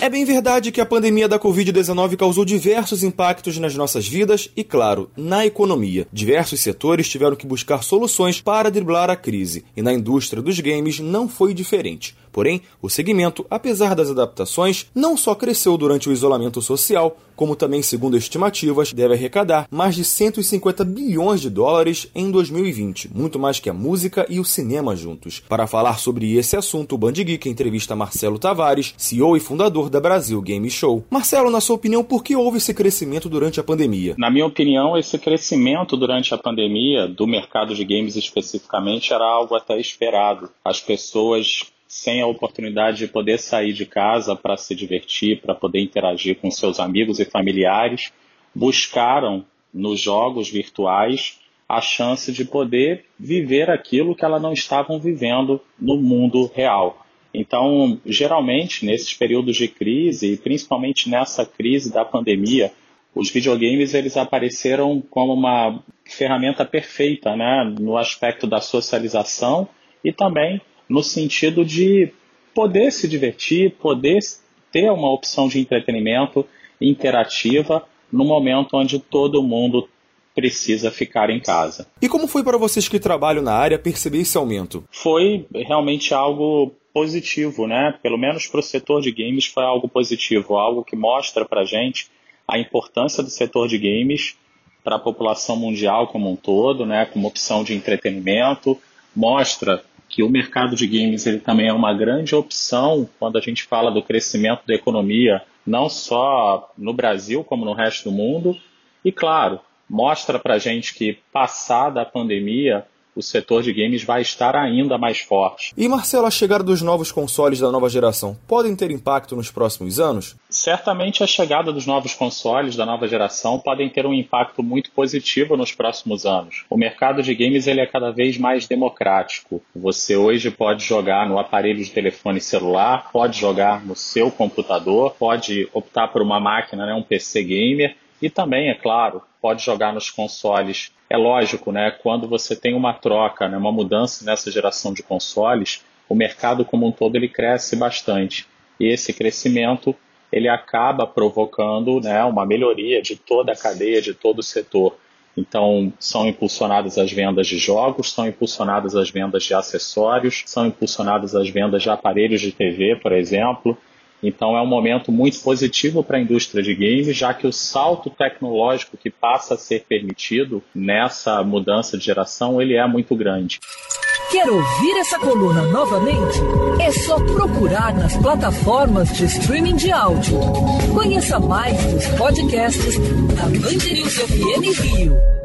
É bem verdade que a pandemia da Covid-19 causou diversos impactos nas nossas vidas e, claro, na economia. Diversos setores tiveram que buscar soluções para driblar a crise, e na indústria dos games não foi diferente. Porém, o segmento, apesar das adaptações, não só cresceu durante o isolamento social, como também, segundo estimativas, deve arrecadar mais de 150 bilhões de dólares em 2020, muito mais que a música e o cinema juntos. Para falar sobre esse assunto, o Band Geek entrevista Marcelo Tavares, CEO e fundador da Brasil Game Show. Marcelo, na sua opinião, por que houve esse crescimento durante a pandemia? Na minha opinião, esse crescimento durante a pandemia, do mercado de games especificamente, era algo até esperado. As pessoas sem a oportunidade de poder sair de casa para se divertir, para poder interagir com seus amigos e familiares, buscaram nos jogos virtuais a chance de poder viver aquilo que elas não estavam vivendo no mundo real. Então, geralmente, nesses períodos de crise, e principalmente nessa crise da pandemia, os videogames eles apareceram como uma ferramenta perfeita né, no aspecto da socialização e também no sentido de poder se divertir, poder ter uma opção de entretenimento interativa no momento onde todo mundo precisa ficar em casa. E como foi para vocês que trabalham na área perceber esse aumento? Foi realmente algo positivo, né? Pelo menos para o setor de games foi algo positivo, algo que mostra para gente a importância do setor de games para a população mundial como um todo, né? Como opção de entretenimento, mostra que o mercado de games ele também é uma grande opção quando a gente fala do crescimento da economia, não só no Brasil, como no resto do mundo. E, claro, mostra para a gente que, passada a pandemia, o setor de games vai estar ainda mais forte. E Marcelo, a chegada dos novos consoles da nova geração podem ter impacto nos próximos anos? Certamente a chegada dos novos consoles da nova geração podem ter um impacto muito positivo nos próximos anos. O mercado de games ele é cada vez mais democrático. Você hoje pode jogar no aparelho de telefone celular, pode jogar no seu computador, pode optar por uma máquina, né, um PC gamer e também, é claro, pode jogar nos consoles. É lógico, né? Quando você tem uma troca, né, uma mudança nessa geração de consoles, o mercado como um todo ele cresce bastante. E esse crescimento ele acaba provocando né, uma melhoria de toda a cadeia, de todo o setor. Então, são impulsionadas as vendas de jogos, são impulsionadas as vendas de acessórios, são impulsionadas as vendas de aparelhos de TV, por exemplo, então é um momento muito positivo para a indústria de games, já que o salto tecnológico que passa a ser permitido nessa mudança de geração, ele é muito grande. Quer ouvir essa coluna novamente? É só procurar nas plataformas de streaming de áudio. Conheça mais dos podcasts da Band News FM Rio.